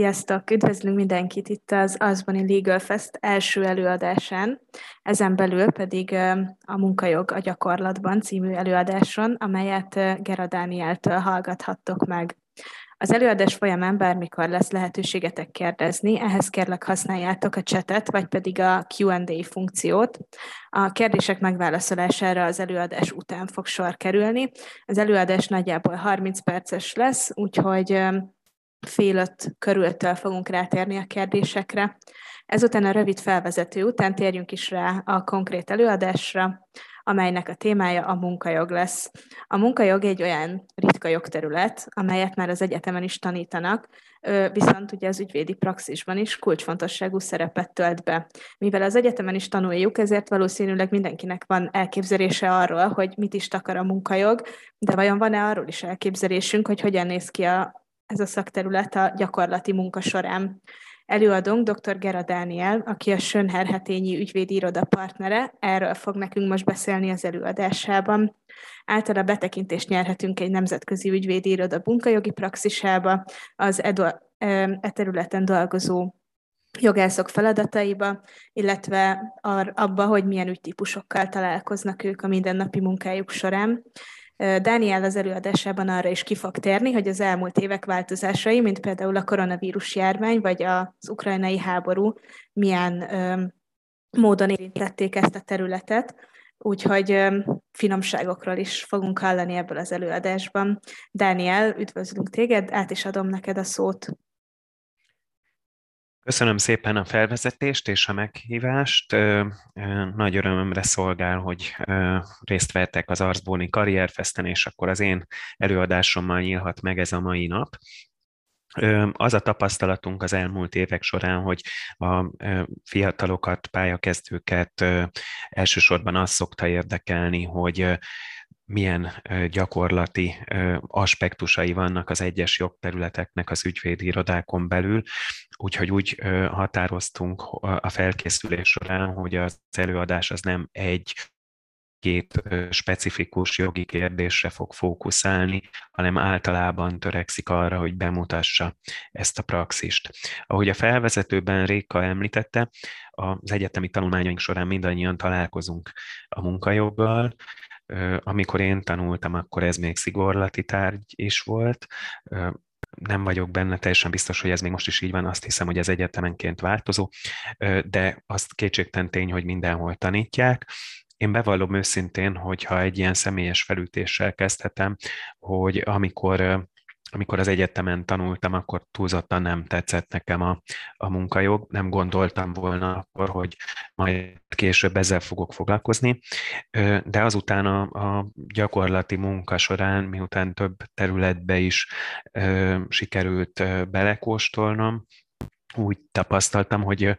Sziasztok! Üdvözlünk mindenkit itt az Asbani Legal Fest első előadásán, ezen belül pedig a Munkajog a gyakorlatban című előadáson, amelyet Gera Dánieltől hallgathattok meg. Az előadás folyamán bármikor lesz lehetőségetek kérdezni, ehhez kérlek használjátok a chatet, vagy pedig a Q&A funkciót. A kérdések megválaszolására az előadás után fog sor kerülni. Az előadás nagyjából 30 perces lesz, úgyhogy fél öt körültől fogunk rátérni a kérdésekre. Ezután a rövid felvezető után térjünk is rá a konkrét előadásra, amelynek a témája a munkajog lesz. A munkajog egy olyan ritka jogterület, amelyet már az egyetemen is tanítanak, viszont ugye az ügyvédi praxisban is kulcsfontosságú szerepet tölt be. Mivel az egyetemen is tanuljuk, ezért valószínűleg mindenkinek van elképzelése arról, hogy mit is takar a munkajog, de vajon van-e arról is elképzelésünk, hogy hogyan néz ki a ez a szakterület a gyakorlati munka során. Előadónk dr. Gera Dániel, aki a Sönherhetényi ügyvédi iroda partnere, erről fog nekünk most beszélni az előadásában. Általa betekintést nyerhetünk egy nemzetközi ügyvédi iroda munkajogi praxisába, az e, területen dolgozó jogászok feladataiba, illetve abba, hogy milyen ügytípusokkal találkoznak ők a mindennapi munkájuk során. Dániel az előadásában arra is ki fog térni, hogy az elmúlt évek változásai, mint például a koronavírus járvány, vagy az ukrajnai háború, milyen módon érintették ezt a területet, úgyhogy finomságokról is fogunk hallani ebből az előadásban. Dániel, üdvözlünk téged, át is adom neked a szót. Köszönöm szépen a felvezetést és a meghívást. Nagy örömömre szolgál, hogy részt vettek az Arzbóni Karrierfesten, és akkor az én előadásommal nyílhat meg ez a mai nap. Az a tapasztalatunk az elmúlt évek során, hogy a fiatalokat, pályakezdőket elsősorban az szokta érdekelni, hogy milyen gyakorlati aspektusai vannak az egyes jogterületeknek az ügyvédi irodákon belül, úgyhogy úgy határoztunk a felkészülés során, hogy az előadás az nem egy két specifikus jogi kérdésre fog fókuszálni, hanem általában törekszik arra, hogy bemutassa ezt a praxist. Ahogy a felvezetőben Réka említette, az egyetemi tanulmányaink során mindannyian találkozunk a munkajoggal, amikor én tanultam, akkor ez még szigorlati tárgy is volt. Nem vagyok benne teljesen biztos, hogy ez még most is így van, azt hiszem, hogy ez egyetemenként változó, de azt kétségtelen tény, hogy mindenhol tanítják. Én bevallom őszintén, hogyha egy ilyen személyes felütéssel kezdhetem, hogy amikor amikor az egyetemen tanultam, akkor túlzottan nem tetszett nekem a, a munkajog, nem gondoltam volna akkor, hogy majd később ezzel fogok foglalkozni, de azután a, a gyakorlati munka során, miután több területbe is sikerült belekóstolnom, úgy tapasztaltam, hogy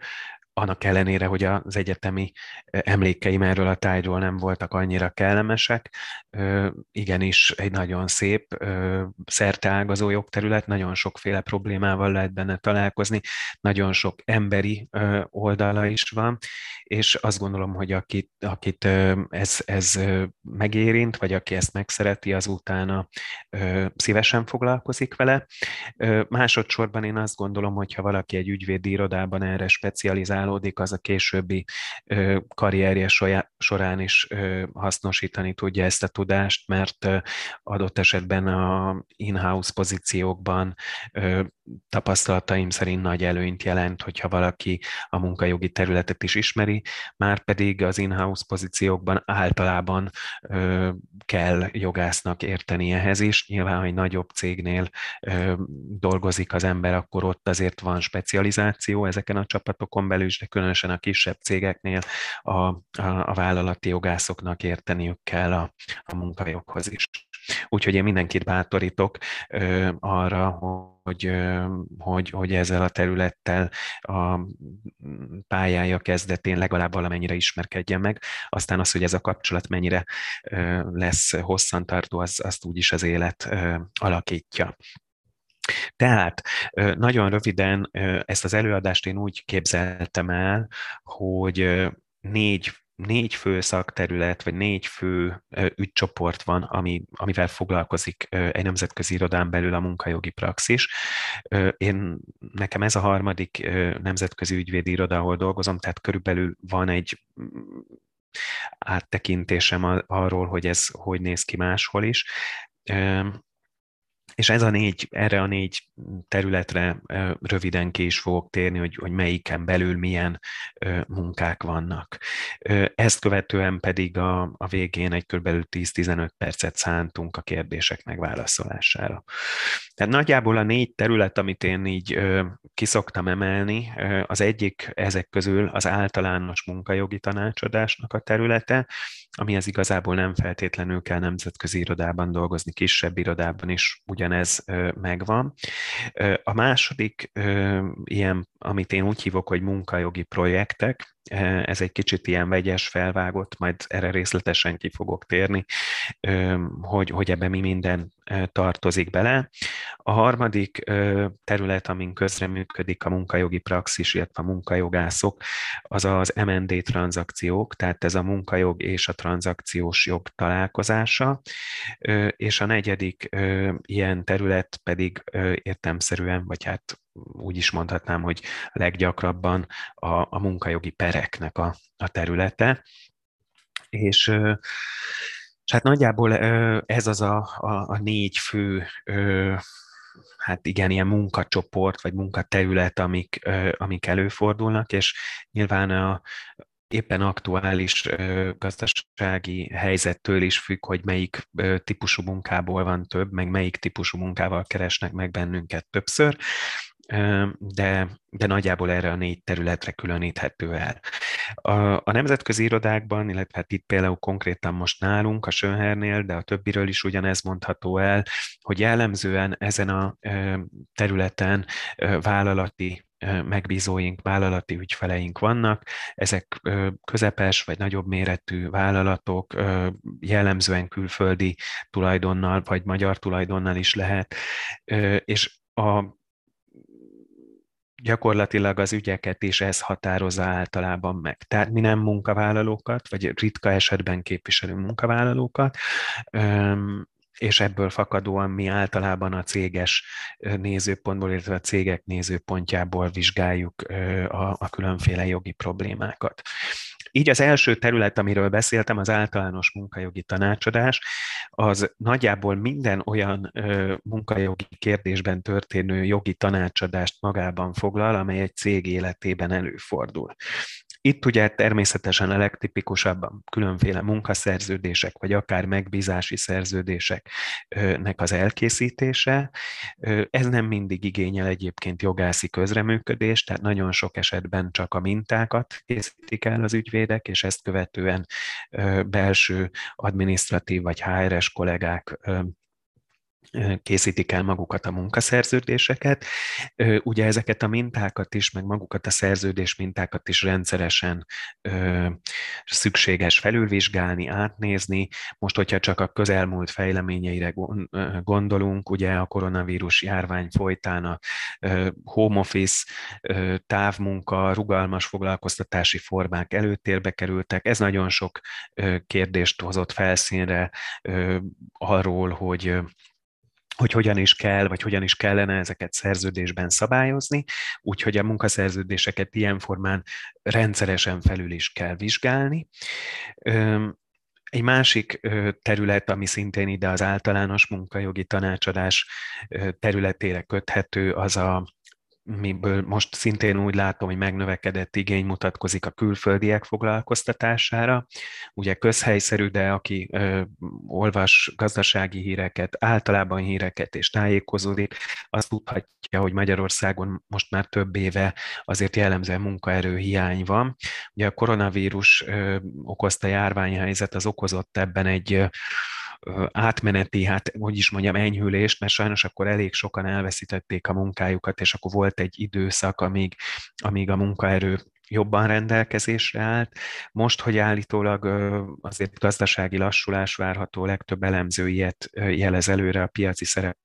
annak ellenére, hogy az egyetemi emlékeim erről a tájról nem voltak annyira kellemesek, igenis egy nagyon szép, szerteágazó jogterület, nagyon sokféle problémával lehet benne találkozni, nagyon sok emberi oldala is van, és azt gondolom, hogy akit, akit ez, ez megérint, vagy aki ezt megszereti, az utána szívesen foglalkozik vele. Másodszorban én azt gondolom, hogy ha valaki egy ügyvédi irodában erre specializálódik, az a későbbi karrierje során is hasznosítani tudja ezt a tudást, mert adott esetben a in-house pozíciókban tapasztalataim szerint nagy előnyt jelent, hogyha valaki a munkajogi területet is ismeri, már pedig az in-house pozíciókban általában kell jogásznak érteni ehhez is. Nyilván, hogy nagyobb cégnél dolgozik az ember, akkor ott azért van specializáció ezeken a csapatokon belül is, de különösen a kisebb cégeknél a, a, a vállalati jogászoknak érteniük kell a, a munkajoghoz is. Úgyhogy én mindenkit bátorítok ö, arra, hogy, hogy, hogy ezzel a területtel a pályája kezdetén legalább valamennyire ismerkedjen meg. Aztán az, hogy ez a kapcsolat mennyire lesz hosszantartó, az, azt úgyis az élet alakítja. Tehát nagyon röviden ezt az előadást én úgy képzeltem el, hogy négy négy fő szakterület, vagy négy fő ügycsoport van, ami, amivel foglalkozik egy nemzetközi irodán belül a munkajogi praxis. Én, nekem ez a harmadik nemzetközi ügyvédi iroda, ahol dolgozom, tehát körülbelül van egy áttekintésem arról, hogy ez hogy néz ki máshol is. És ez a négy, erre a négy területre röviden ki is fogok térni, hogy, hogy melyiken belül milyen munkák vannak. Ezt követően pedig a, a végén egy kb. 10-15 percet szántunk a kérdések megválaszolására. Tehát nagyjából a négy terület, amit én így kiszoktam emelni, az egyik ezek közül az általános munkajogi tanácsadásnak a területe, amihez igazából nem feltétlenül kell nemzetközi irodában dolgozni, kisebb irodában is ugyanez megvan. A második ilyen, amit én úgy hívok, hogy munkajogi projektek, ez egy kicsit ilyen vegyes felvágott, majd erre részletesen ki fogok térni, hogy, hogy ebbe mi minden tartozik bele. A harmadik terület, amin közreműködik a munkajogi praxis, illetve a munkajogászok, az az MND tranzakciók, tehát ez a munkajog és a tranzakciós jog találkozása, és a negyedik ilyen terület pedig értemszerűen, vagy hát úgy is mondhatnám, hogy leggyakrabban a, a munkajogi pereknek a, a területe. És, és hát nagyjából ez az a, a, a négy fő hát igen, ilyen munkacsoport, vagy munkaterület, amik, amik előfordulnak, és nyilván a, éppen aktuális gazdasági helyzettől is függ, hogy melyik típusú munkából van több, meg melyik típusú munkával keresnek meg bennünket többször de, de nagyjából erre a négy területre különíthető el. A, a nemzetközi irodákban, illetve hát itt például konkrétan most nálunk, a Sönhernél, de a többiről is ugyanez mondható el, hogy jellemzően ezen a területen vállalati megbízóink, vállalati ügyfeleink vannak. Ezek közepes vagy nagyobb méretű vállalatok, jellemzően külföldi tulajdonnal vagy magyar tulajdonnal is lehet, és a gyakorlatilag az ügyeket is ez határozza általában meg. Tehát mi nem munkavállalókat, vagy ritka esetben képviselünk munkavállalókat, és ebből fakadóan mi általában a céges nézőpontból, illetve a cégek nézőpontjából vizsgáljuk a, a különféle jogi problémákat. Így az első terület, amiről beszéltem, az általános munkajogi tanácsadás, az nagyjából minden olyan munkajogi kérdésben történő jogi tanácsadást magában foglal, amely egy cég életében előfordul. Itt ugye természetesen a legtipikusabb különféle munkaszerződések, vagy akár megbízási szerződéseknek az elkészítése. Ez nem mindig igényel egyébként jogászi közreműködést, tehát nagyon sok esetben csak a mintákat készítik el az ügyvédek, és ezt követően belső adminisztratív vagy HRS kollégák készítik el magukat a munkaszerződéseket. Ugye ezeket a mintákat is, meg magukat a szerződés mintákat is rendszeresen szükséges felülvizsgálni, átnézni. Most, hogyha csak a közelmúlt fejleményeire gondolunk, ugye a koronavírus járvány folytán a home office, távmunka, rugalmas foglalkoztatási formák előtérbe kerültek. Ez nagyon sok kérdést hozott felszínre arról, hogy hogy hogyan is kell, vagy hogyan is kellene ezeket szerződésben szabályozni, úgyhogy a munkaszerződéseket ilyen formán rendszeresen felül is kell vizsgálni. Egy másik terület, ami szintén ide az általános munkajogi tanácsadás területére köthető, az a miből most szintén úgy látom, hogy megnövekedett igény mutatkozik a külföldiek foglalkoztatására. Ugye közhelyszerű, de aki ö, olvas gazdasági híreket, általában híreket és tájékozódik, az tudhatja, hogy Magyarországon most már több éve azért jellemzően munkaerő hiány van. Ugye a koronavírus ö, okozta járványhelyzet az okozott ebben egy átmeneti, hát hogy is mondjam, enyhülést, mert sajnos akkor elég sokan elveszítették a munkájukat, és akkor volt egy időszak, amíg, amíg a munkaerő jobban rendelkezésre állt. Most, hogy állítólag azért gazdasági lassulás várható, legtöbb elemző ilyet jelez előre a piaci szerep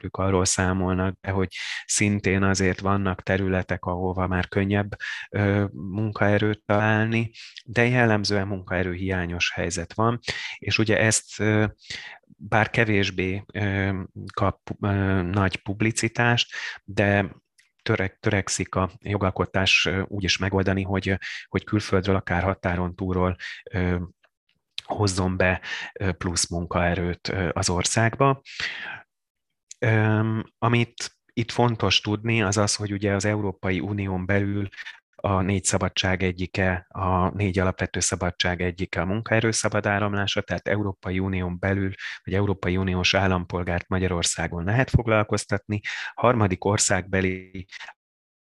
szereplők arról számolnak be, hogy szintén azért vannak területek, ahova már könnyebb munkaerőt találni, de jellemzően munkaerő hiányos helyzet van, és ugye ezt bár kevésbé kap nagy publicitást, de törek, törekszik a jogalkotás úgy is megoldani, hogy, hogy külföldről, akár határon túlról hozzon be plusz munkaerőt az országba. Amit itt fontos tudni, az az, hogy ugye az Európai Unión belül a négy szabadság egyike, a négy alapvető szabadság egyike a munkaerő szabad áramlása, tehát Európai Unión belül, vagy Európai Uniós állampolgárt Magyarországon lehet foglalkoztatni, harmadik országbeli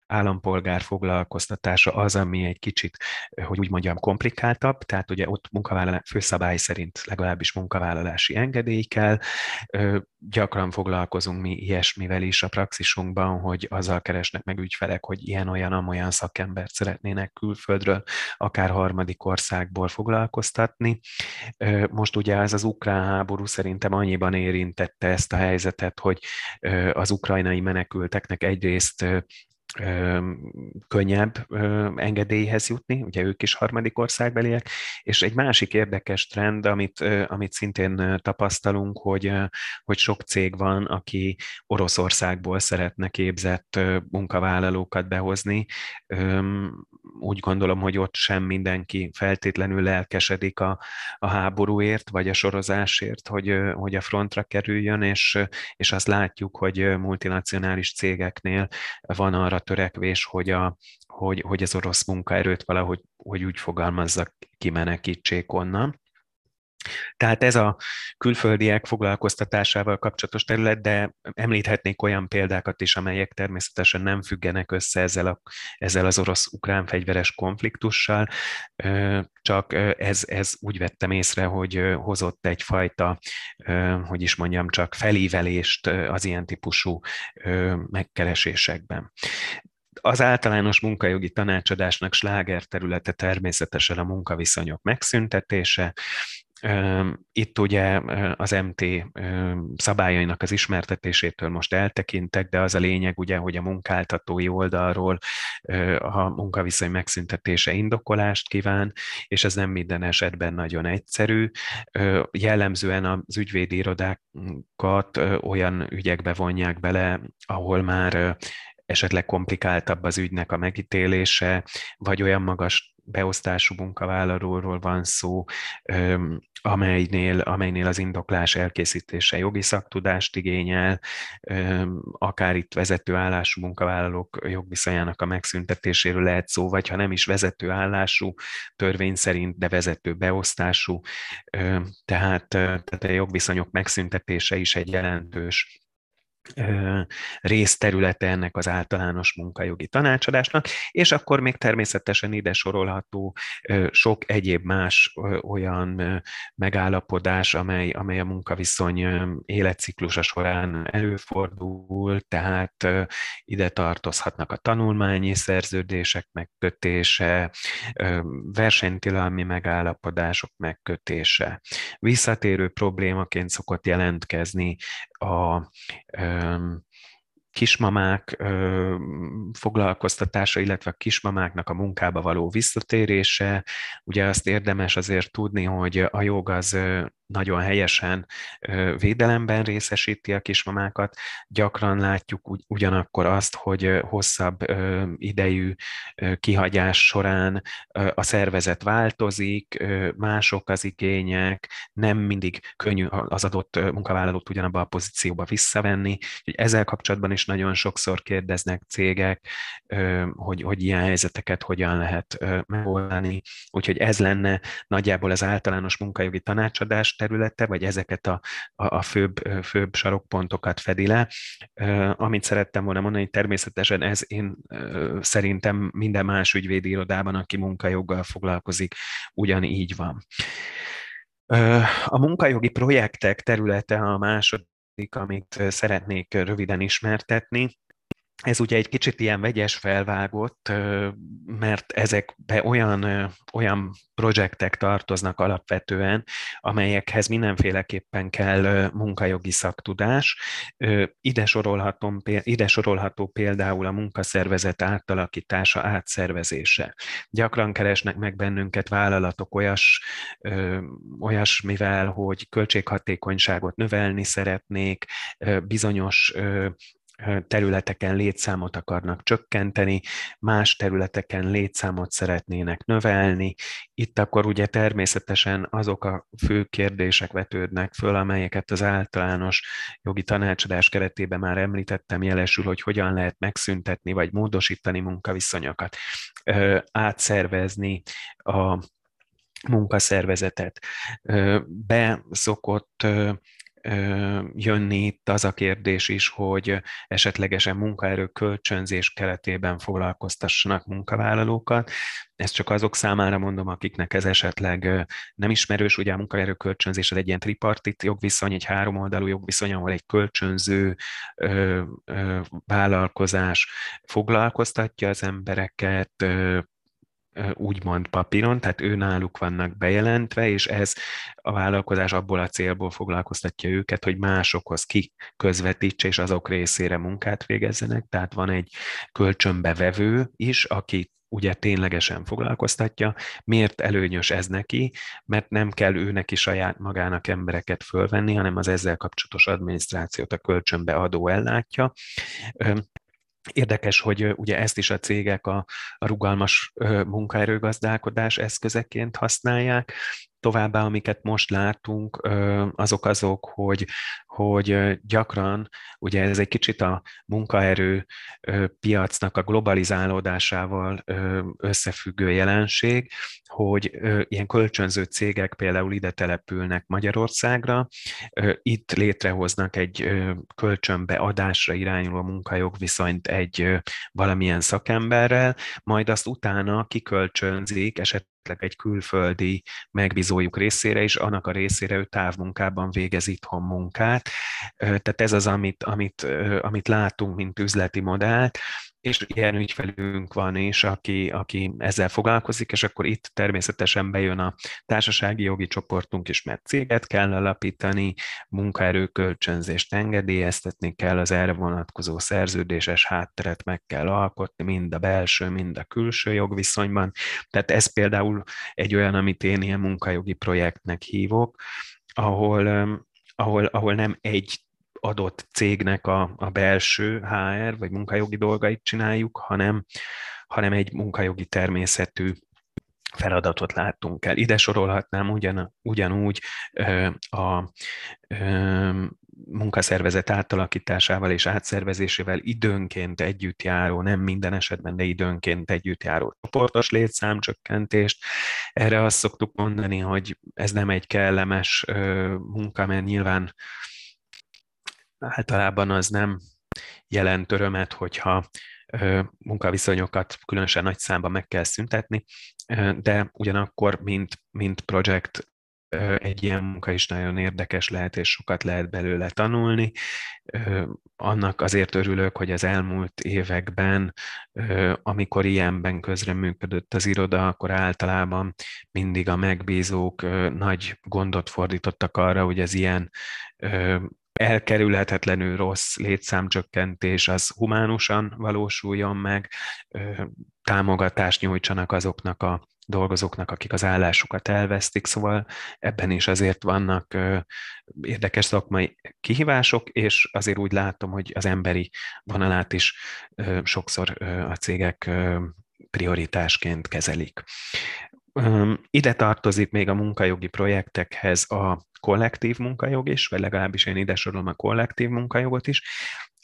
állampolgár foglalkoztatása az, ami egy kicsit, hogy úgy mondjam, komplikáltabb, tehát ugye ott munkavállalás főszabály szerint legalábbis munkavállalási engedély kell. Gyakran foglalkozunk mi ilyesmivel is a praxisunkban, hogy azzal keresnek meg ügyfelek, hogy ilyen-olyan, amolyan szakembert szeretnének külföldről, akár harmadik országból foglalkoztatni. Most ugye ez az ukrán háború szerintem annyiban érintette ezt a helyzetet, hogy az ukrajnai menekülteknek egyrészt könnyebb engedélyhez jutni, ugye ők is harmadik országbeliek, és egy másik érdekes trend, amit, amit szintén tapasztalunk, hogy, hogy sok cég van, aki Oroszországból szeretne képzett munkavállalókat behozni. Úgy gondolom, hogy ott sem mindenki feltétlenül lelkesedik a, a háborúért, vagy a sorozásért, hogy, hogy a frontra kerüljön, és, és azt látjuk, hogy multinacionális cégeknél van arra törekvés, hogy, a, hogy, hogy az orosz munkaerőt valahogy hogy úgy fogalmazzak, kimenekítsék onnan. Tehát ez a külföldiek foglalkoztatásával kapcsolatos terület, de említhetnék olyan példákat is, amelyek természetesen nem függenek össze ezzel, a, ezzel az orosz-ukrán fegyveres konfliktussal, csak ez, ez úgy vettem észre, hogy hozott egyfajta, hogy is mondjam, csak felívelést az ilyen típusú megkeresésekben. Az általános munkajogi tanácsadásnak sláger területe természetesen a munkaviszonyok megszüntetése, itt ugye az MT szabályainak az ismertetésétől most eltekintek, de az a lényeg ugye, hogy a munkáltatói oldalról a munkaviszony megszüntetése indokolást kíván, és ez nem minden esetben nagyon egyszerű. Jellemzően az ügyvédi irodákat olyan ügyekbe vonják bele, ahol már esetleg komplikáltabb az ügynek a megítélése, vagy olyan magas beosztású munkavállalóról van szó, amelynél, amelynél az indoklás elkészítése jogi szaktudást igényel, akár itt vezető állású munkavállalók jogviszonyának a megszüntetéséről lehet szó, vagy ha nem is vezető állású törvény szerint, de vezető beosztású, tehát, tehát a jogviszonyok megszüntetése is egy jelentős részterülete ennek az általános munkajogi tanácsadásnak, és akkor még természetesen ide sorolható sok egyéb más olyan megállapodás, amely, amely a munkaviszony életciklusa során előfordul, tehát ide tartozhatnak a tanulmányi szerződések megkötése, versenytilalmi megállapodások megkötése. Visszatérő problémaként szokott jelentkezni a kismamák foglalkoztatása, illetve a kismamáknak a munkába való visszatérése. Ugye azt érdemes azért tudni, hogy a jog az nagyon helyesen védelemben részesíti a kismamákat. Gyakran látjuk ugyanakkor azt, hogy hosszabb idejű kihagyás során a szervezet változik, mások az igények, nem mindig könnyű az adott munkavállalót ugyanabba a pozícióba visszavenni. Ezzel kapcsolatban is nagyon sokszor kérdeznek cégek, hogy, hogy ilyen helyzeteket hogyan lehet megoldani. Úgyhogy ez lenne nagyjából az általános munkajogi tanácsadás területe, vagy ezeket a, a, a főbb, főbb sarokpontokat fedi le. Amit szerettem volna mondani, természetesen ez én szerintem minden más ügyvédi irodában, aki munkajoggal foglalkozik, ugyanígy van. A munkajogi projektek területe a második, amit szeretnék röviden ismertetni. Ez ugye egy kicsit ilyen vegyes felvágott, mert ezekbe olyan, olyan projektek tartoznak alapvetően, amelyekhez mindenféleképpen kell munkajogi szaktudás. Ide, sorolhatom, ide sorolható például a munkaszervezet átalakítása, átszervezése. Gyakran keresnek meg bennünket vállalatok olyas, olyasmivel, hogy költséghatékonyságot növelni szeretnék, bizonyos területeken létszámot akarnak csökkenteni, más területeken létszámot szeretnének növelni. Itt akkor ugye természetesen azok a fő kérdések vetődnek föl, amelyeket az általános jogi tanácsadás keretében már említettem, jelesül, hogy hogyan lehet megszüntetni vagy módosítani munkaviszonyokat, átszervezni a munkaszervezetet. Be szokott jönni itt az a kérdés is, hogy esetlegesen munkaerő kölcsönzés keretében foglalkoztassanak munkavállalókat. Ezt csak azok számára mondom, akiknek ez esetleg nem ismerős, ugye a munkaerő kölcsönzés az egy ilyen tripartit jogviszony, egy háromoldalú jogviszony, ahol egy kölcsönző vállalkozás foglalkoztatja az embereket, úgymond papíron, tehát ő náluk vannak bejelentve, és ez a vállalkozás abból a célból foglalkoztatja őket, hogy másokhoz ki közvetítse, és azok részére munkát végezzenek. Tehát van egy kölcsönbevevő is, aki ugye ténylegesen foglalkoztatja. Miért előnyös ez neki? Mert nem kell ő neki saját magának embereket fölvenni, hanem az ezzel kapcsolatos adminisztrációt a kölcsönbe adó ellátja. Érdekes, hogy ugye ezt is a cégek a, a rugalmas munkaerőgazdálkodás eszközeként használják, Továbbá, amiket most látunk, azok azok, hogy, hogy gyakran, ugye ez egy kicsit a munkaerő piacnak a globalizálódásával összefüggő jelenség, hogy ilyen kölcsönző cégek például ide települnek Magyarországra, itt létrehoznak egy kölcsönbeadásra irányuló munkajog viszont egy valamilyen szakemberrel, majd azt utána kikölcsönzik, esetleg egy külföldi megbízójuk részére, és annak a részére ő távmunkában végez itthon munkát. Tehát ez az, amit, amit, amit látunk, mint üzleti modellt, és ilyen ügyfelünk van is, aki, aki ezzel foglalkozik, és akkor itt természetesen bejön a társasági jogi csoportunk is, mert céget kell alapítani, munkaerőkölcsönzést engedélyeztetni kell, az erre vonatkozó szerződéses hátteret meg kell alkotni, mind a belső, mind a külső jogviszonyban. Tehát ez például egy olyan, amit én ilyen munkajogi projektnek hívok, ahol ahol, ahol nem egy adott cégnek a, a belső HR vagy munkajogi dolgait csináljuk, hanem, hanem egy munkajogi természetű feladatot láttunk el. Ide sorolhatnám ugyan, ugyanúgy ö, a ö, munkaszervezet átalakításával és átszervezésével időnként együtt járó, nem minden esetben, de időnként együtt járó csoportos létszámcsökkentést. Erre azt szoktuk mondani, hogy ez nem egy kellemes munka, mert nyilván általában az nem jelent örömet, hogyha munkaviszonyokat különösen nagy számban meg kell szüntetni, de ugyanakkor, mint, mint projekt egy ilyen munka is nagyon érdekes lehet, és sokat lehet belőle tanulni. Annak azért örülök, hogy az elmúlt években, amikor ilyenben közreműködött az iroda, akkor általában mindig a megbízók nagy gondot fordítottak arra, hogy az ilyen elkerülhetetlenül rossz létszámcsökkentés az humánusan valósuljon meg, támogatást nyújtsanak azoknak a dolgozóknak, akik az állásukat elvesztik, szóval ebben is azért vannak érdekes szakmai kihívások, és azért úgy látom, hogy az emberi vonalát is sokszor a cégek prioritásként kezelik. Ide tartozik még a munkajogi projektekhez a kollektív munkajog is, vagy legalábbis én ide sorolom a kollektív munkajogot is.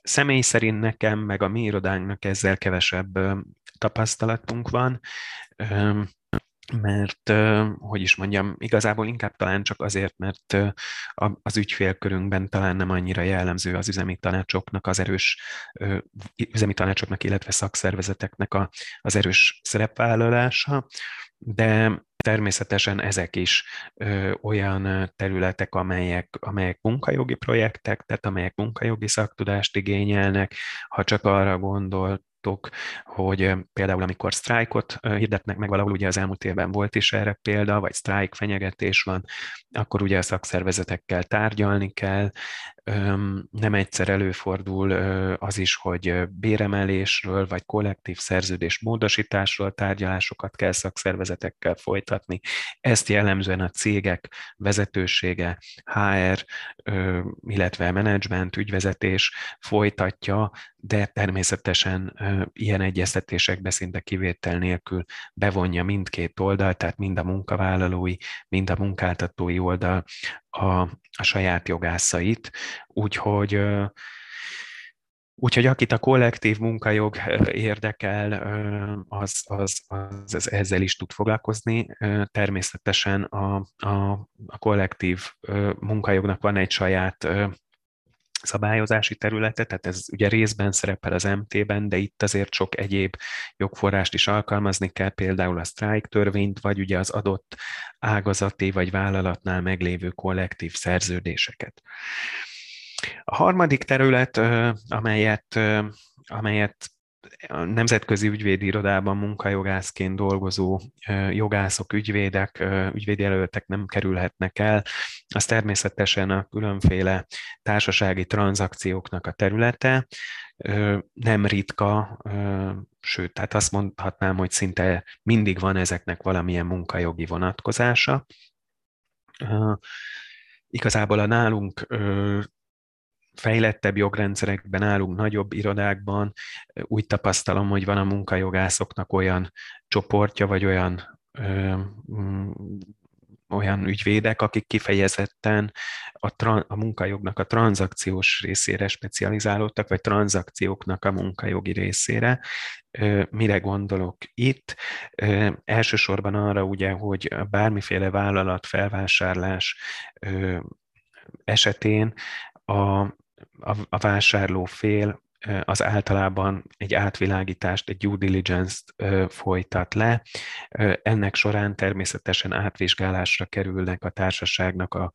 Személy szerint nekem, meg a mi irodánknak ezzel kevesebb tapasztalatunk van, mert, hogy is mondjam, igazából inkább talán csak azért, mert az ügyfélkörünkben talán nem annyira jellemző az üzemi tanácsoknak az erős, üzemi tanácsoknak, illetve szakszervezeteknek a, az erős szerepvállalása, de Természetesen ezek is olyan területek, amelyek, amelyek munkajogi projektek, tehát amelyek munkajogi szaktudást igényelnek. Ha csak arra gondol, láttok, hogy például amikor sztrájkot hirdetnek meg valahol, ugye az elmúlt évben volt is erre példa, vagy sztrájk fenyegetés van, akkor ugye a szakszervezetekkel tárgyalni kell, nem egyszer előfordul az is, hogy béremelésről vagy kollektív szerződés módosításról tárgyalásokat kell szakszervezetekkel folytatni. Ezt jellemzően a cégek vezetősége, HR, illetve menedzsment, ügyvezetés folytatja, de természetesen ilyen egyeztetésekbe szinte kivétel nélkül bevonja mindkét oldal, tehát mind a munkavállalói, mind a munkáltatói oldal a, a saját jogászait, úgyhogy Úgyhogy akit a kollektív munkajog érdekel, az, az, az, az ezzel is tud foglalkozni. Természetesen a, a, a kollektív munkajognak van egy saját szabályozási területe, tehát ez ugye részben szerepel az MT-ben, de itt azért sok egyéb jogforrást is alkalmazni kell, például a sztrájk törvényt, vagy ugye az adott ágazati vagy vállalatnál meglévő kollektív szerződéseket. A harmadik terület, amelyet, amelyet a nemzetközi ügyvédi irodában munkajogászként dolgozó jogászok, ügyvédek, ügyvédjelöltek nem kerülhetnek el. Az természetesen a különféle társasági tranzakcióknak a területe, nem ritka, sőt, tehát azt mondhatnám, hogy szinte mindig van ezeknek valamilyen munkajogi vonatkozása. Igazából a nálunk fejlettebb jogrendszerekben állunk, nagyobb irodákban, úgy tapasztalom, hogy van a munkajogászoknak olyan csoportja, vagy olyan ö, mm, olyan ügyvédek, akik kifejezetten a, tra- a munkajognak a tranzakciós részére specializálódtak, vagy tranzakcióknak a munkajogi részére. Mire gondolok itt? Elsősorban arra ugye, hogy bármiféle vállalat felvásárlás esetén a, a, a vásárló fél az általában egy átvilágítást, egy due diligence-t folytat le. Ennek során természetesen átvizsgálásra kerülnek a társaságnak, a,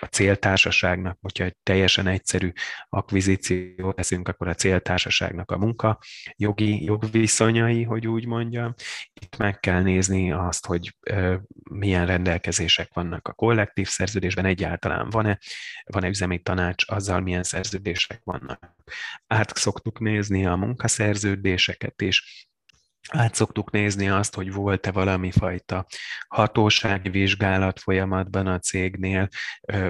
a céltársaságnak, hogyha egy teljesen egyszerű akvizíciót teszünk, akkor a céltársaságnak a munka jogi jogviszonyai, hogy úgy mondjam. Itt meg kell nézni azt, hogy milyen rendelkezések vannak a kollektív szerződésben, egyáltalán van-e, van-e üzemi tanács, azzal milyen szerződések vannak. Át szoktuk nézni a munkaszerződéseket is, át szoktuk nézni azt, hogy volt-e valami fajta hatóságvizsgálat folyamatban a cégnél,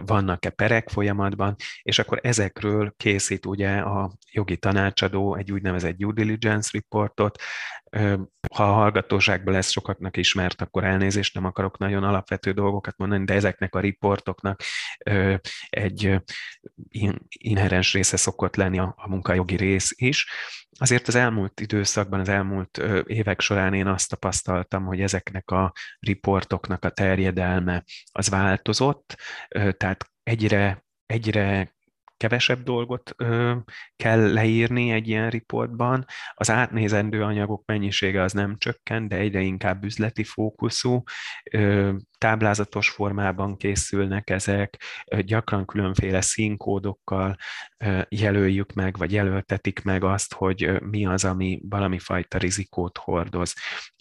vannak-e perek folyamatban, és akkor ezekről készít ugye a jogi tanácsadó egy úgynevezett due diligence reportot, ha a hallgatóságban lesz sokaknak ismert, akkor elnézést, nem akarok nagyon alapvető dolgokat mondani, de ezeknek a riportoknak egy inherens része szokott lenni a munkajogi rész is. Azért az elmúlt időszakban, az elmúlt évek során én azt tapasztaltam, hogy ezeknek a riportoknak a terjedelme az változott, tehát egyre egyre kevesebb dolgot ö, kell leírni egy ilyen riportban. Az átnézendő anyagok mennyisége az nem csökken, de egyre inkább üzleti fókuszú, ö, táblázatos formában készülnek ezek, gyakran különféle színkódokkal jelöljük meg, vagy jelöltetik meg azt, hogy mi az, ami valami fajta rizikót hordoz.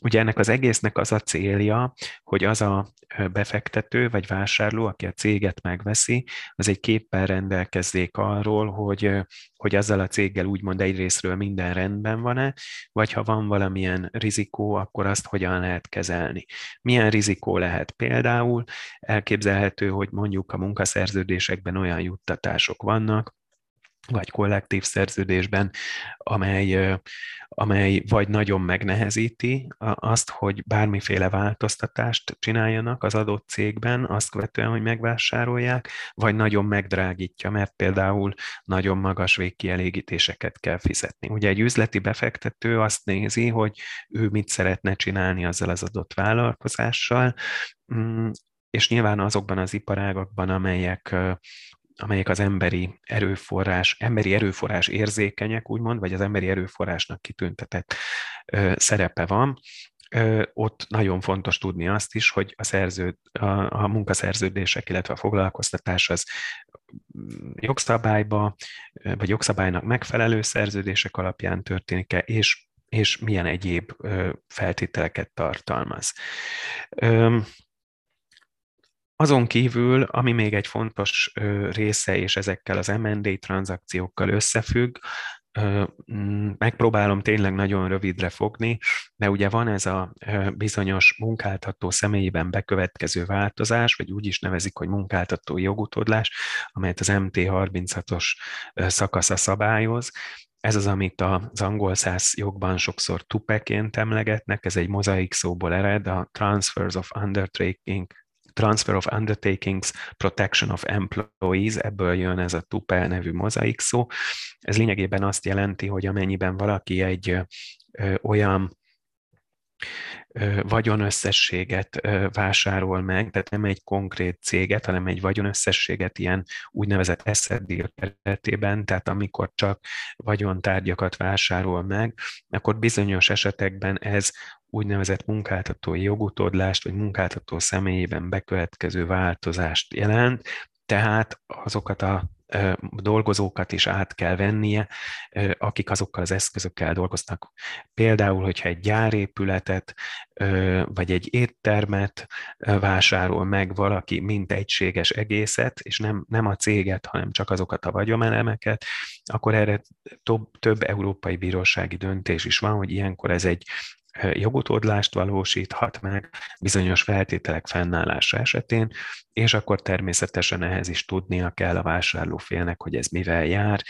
Ugye ennek az egésznek az a célja, hogy az a befektető vagy vásárló, aki a céget megveszi, az egy képpel rendelkezzék arról, hogy, hogy azzal a céggel úgymond egyrésztről minden rendben van-e, vagy ha van valamilyen rizikó, akkor azt hogyan lehet kezelni. Milyen rizikó lehet? Elképzelhető, hogy mondjuk a munkaszerződésekben olyan juttatások vannak, vagy kollektív szerződésben, amely, amely vagy nagyon megnehezíti azt, hogy bármiféle változtatást csináljanak az adott cégben, azt követően, hogy megvásárolják, vagy nagyon megdrágítja, mert például nagyon magas végkielégítéseket kell fizetni. Ugye egy üzleti befektető azt nézi, hogy ő mit szeretne csinálni azzal az adott vállalkozással, mm, és nyilván azokban az iparágakban, amelyek amelyek az emberi erőforrás, emberi erőforrás érzékenyek, úgymond, vagy az emberi erőforrásnak kitüntetett szerepe van, ott nagyon fontos tudni azt is, hogy a, szerződ, a, a munkaszerződések, illetve a foglalkoztatás az mm, jogszabályba, vagy jogszabálynak megfelelő szerződések alapján történik-e, és és milyen egyéb feltételeket tartalmaz. Azon kívül, ami még egy fontos része, és ezekkel az M&A tranzakciókkal összefügg, megpróbálom tényleg nagyon rövidre fogni, de ugye van ez a bizonyos munkáltató személyében bekövetkező változás, vagy úgy is nevezik, hogy munkáltató jogutódlás, amelyet az MT36-os szakasza szabályoz, ez az, amit az angol száz jogban sokszor tupeként emlegetnek, ez egy mozaik szóból ered, a Transfers of Undertaking Transfer of Undertakings, Protection of Employees, ebből jön ez a TUPE nevű mozaik szó. Ez lényegében azt jelenti, hogy amennyiben valaki egy olyan vagyonösszességet vásárol meg, tehát nem egy konkrét céget, hanem egy vagyonösszességet ilyen úgynevezett asset deal keretében, tehát amikor csak vagyontárgyakat vásárol meg, akkor bizonyos esetekben ez úgynevezett munkáltatói jogutódlást, vagy munkáltató személyében bekövetkező változást jelent, tehát azokat a dolgozókat is át kell vennie, akik azokkal az eszközökkel dolgoznak. Például, hogyha egy gyárépületet vagy egy éttermet vásárol meg valaki, mint egységes egészet, és nem, nem a céget, hanem csak azokat a vagyomelemeket, akkor erre több, több európai bírósági döntés is van, hogy ilyenkor ez egy jogutódlást valósíthat meg bizonyos feltételek fennállása esetén, és akkor természetesen ehhez is tudnia kell a vásárlófélnek, hogy ez mivel jár,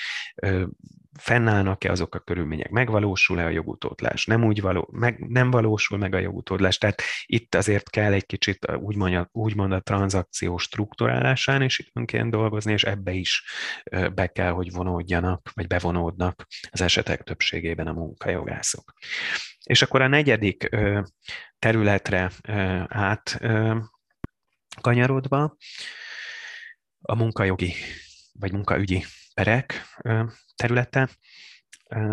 fennállnak-e azok a körülmények, megvalósul-e a jogutódlás, nem, úgy való, meg, nem valósul meg a jogutódlás. Tehát itt azért kell egy kicsit úgymond a, úgymond a tranzakció struktúrálásán is időnként dolgozni, és ebbe is be kell, hogy vonódjanak, vagy bevonódnak az esetek többségében a munkajogászok. És akkor a negyedik területre át kanyarodva, a munkajogi vagy munkaügyi perek területe,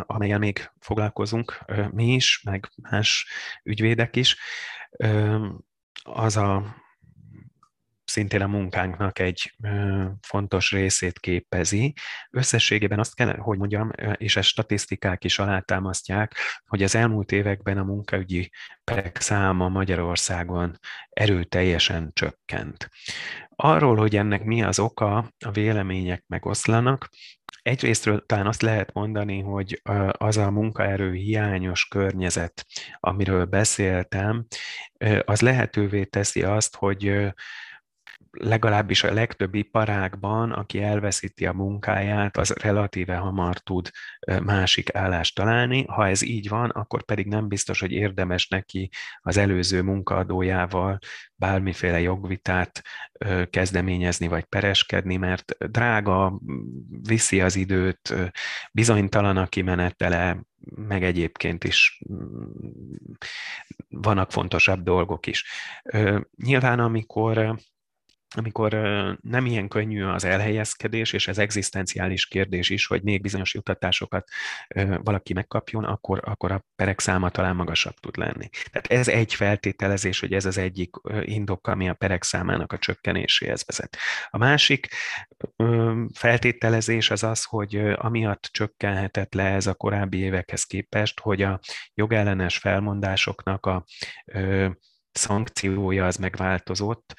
amelyen még foglalkozunk mi is, meg más ügyvédek is, az a szintén a munkánknak egy fontos részét képezi. Összességében azt kell, hogy mondjam, és ezt statisztikák is alátámasztják, hogy az elmúlt években a munkaügyi perek száma Magyarországon erőteljesen csökkent. Arról, hogy ennek mi az oka, a vélemények megoszlanak. Egyrésztről talán azt lehet mondani, hogy az a munkaerő hiányos környezet, amiről beszéltem, az lehetővé teszi azt, hogy legalábbis a legtöbb iparágban, aki elveszíti a munkáját, az relatíve hamar tud másik állást találni. Ha ez így van, akkor pedig nem biztos, hogy érdemes neki az előző munkaadójával bármiféle jogvitát kezdeményezni vagy pereskedni, mert drága, viszi az időt, bizonytalan a kimenetele, meg egyébként is vannak fontosabb dolgok is. Nyilván, amikor amikor nem ilyen könnyű az elhelyezkedés, és ez egzisztenciális kérdés is, hogy még bizonyos jutatásokat valaki megkapjon, akkor, akkor a perek száma talán magasabb tud lenni. Tehát ez egy feltételezés, hogy ez az egyik indok, ami a perek számának a csökkenéséhez vezet. A másik feltételezés az az, hogy amiatt csökkenhetett le ez a korábbi évekhez képest, hogy a jogellenes felmondásoknak a szankciója az megváltozott.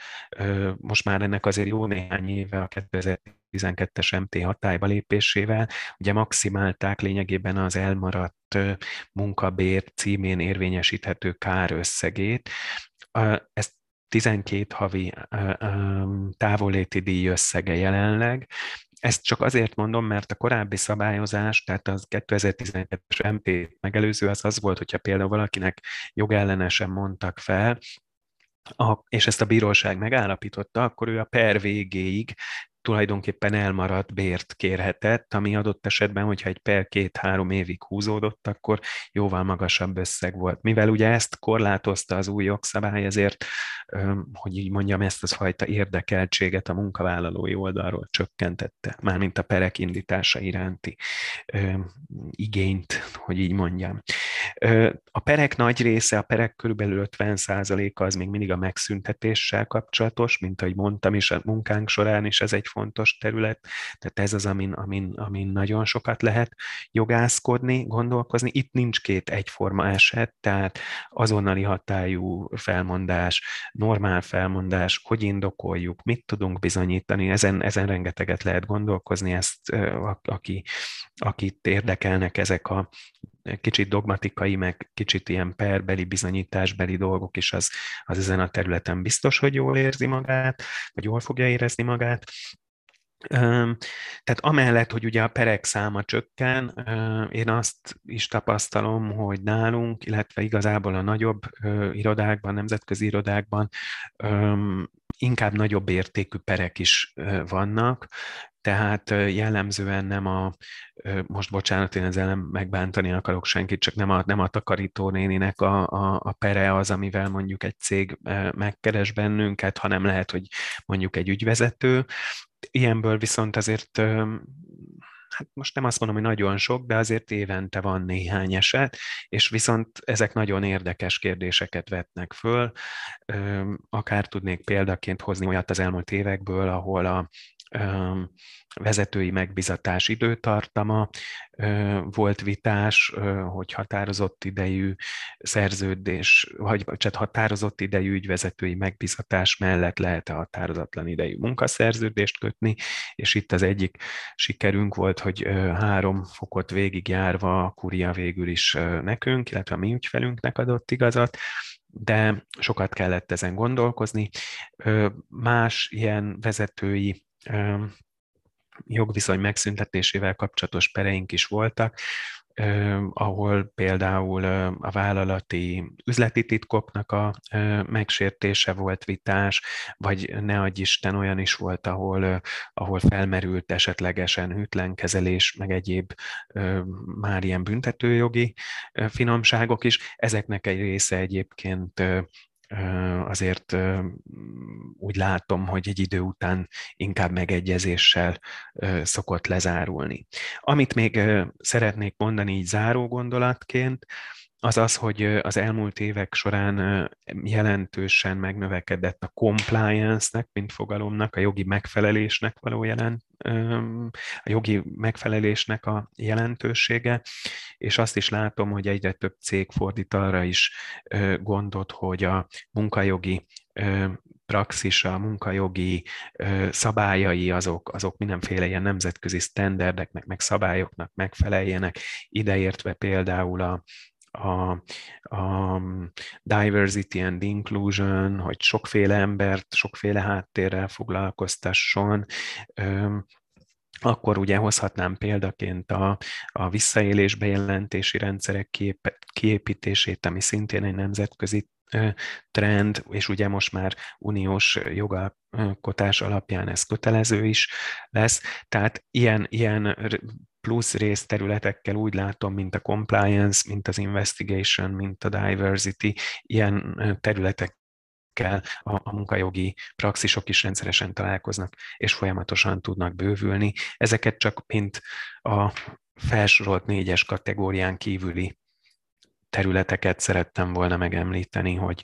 Most már ennek azért jó néhány éve a 2012-es MT hatályba lépésével, ugye maximálták lényegében az elmaradt munkabér címén érvényesíthető kár összegét. Ezt 12 havi távoléti díj összege jelenleg, ezt csak azért mondom, mert a korábbi szabályozás, tehát az 2012-es MP megelőző az az volt, hogyha például valakinek jogellenesen mondtak fel, a, és ezt a bíróság megállapította, akkor ő a per végéig tulajdonképpen elmaradt bért kérhetett, ami adott esetben, hogyha egy per két-három évig húzódott, akkor jóval magasabb összeg volt. Mivel ugye ezt korlátozta az új jogszabály, ezért, hogy így mondjam, ezt az fajta érdekeltséget a munkavállalói oldalról csökkentette, mármint a perek indítása iránti igényt, hogy így mondjam. A perek nagy része, a perek körülbelül 50%-a az még mindig a megszüntetéssel kapcsolatos, mint ahogy mondtam is, a munkánk során is ez egy fontos terület, tehát ez az, amin, amin, amin nagyon sokat lehet jogászkodni, gondolkozni. Itt nincs két egyforma eset, tehát azonnali hatályú felmondás, normál felmondás, hogy indokoljuk, mit tudunk bizonyítani, ezen, ezen rengeteget lehet gondolkozni, ezt aki, akit érdekelnek ezek a kicsit dogmatikai, meg kicsit ilyen perbeli, bizonyításbeli dolgok is, az, az ezen a területen biztos, hogy jól érzi magát, vagy jól fogja érezni magát. Tehát amellett, hogy ugye a perek száma csökken, én azt is tapasztalom, hogy nálunk, illetve igazából a nagyobb irodákban, nemzetközi irodákban inkább nagyobb értékű perek is vannak, tehát jellemzően nem a, most bocsánat, én ezzel nem megbántani akarok senkit, csak nem a, nem a takarítónéninek a, a, a pere az, amivel mondjuk egy cég megkeres bennünket, hanem lehet, hogy mondjuk egy ügyvezető. Ilyenből viszont azért hát most nem azt mondom, hogy nagyon sok, de azért évente van néhány eset, és viszont ezek nagyon érdekes kérdéseket vetnek föl. Akár tudnék példaként hozni olyat az elmúlt évekből, ahol a vezetői megbizatás időtartama volt vitás, hogy határozott idejű szerződés, vagy csak határozott idejű ügyvezetői megbizatás mellett lehet-e határozatlan idejű munkaszerződést kötni, és itt az egyik sikerünk volt, hogy három fokot végigjárva a kuria végül is nekünk, illetve a mi ügyfelünknek adott igazat, de sokat kellett ezen gondolkozni. Más ilyen vezetői jogviszony megszüntetésével kapcsolatos pereink is voltak, ahol például a vállalati üzleti titkoknak a megsértése volt vitás, vagy ne adj Isten olyan is volt, ahol, ahol felmerült esetlegesen hűtlenkezelés, meg egyéb már ilyen büntetőjogi finomságok is. Ezeknek egy része egyébként azért úgy látom, hogy egy idő után inkább megegyezéssel szokott lezárulni. Amit még szeretnék mondani így záró gondolatként, az az, hogy az elmúlt évek során jelentősen megnövekedett a compliance-nek, mint fogalomnak, a jogi megfelelésnek való jelent, a jogi megfelelésnek a jelentősége, és azt is látom, hogy egyre több cég fordít arra is gondot, hogy a munkajogi praxisa, a munkajogi szabályai, azok, azok mindenféle ilyen nemzetközi sztenderdeknek, meg szabályoknak megfeleljenek, ideértve például a, a, a diversity and inclusion, hogy sokféle embert, sokféle háttérrel foglalkoztasson, akkor ugye hozhatnám példaként a, a visszaélés bejelentési rendszerek kép, kiépítését, ami szintén egy nemzetközi trend, és ugye most már uniós jogalkotás alapján ez kötelező is lesz. Tehát ilyen, ilyen plusz részterületekkel úgy látom, mint a compliance, mint az investigation, mint a diversity, ilyen területek a, a munkajogi praxisok is rendszeresen találkoznak, és folyamatosan tudnak bővülni. Ezeket csak mint a felsorolt négyes kategórián kívüli területeket szerettem volna megemlíteni, hogy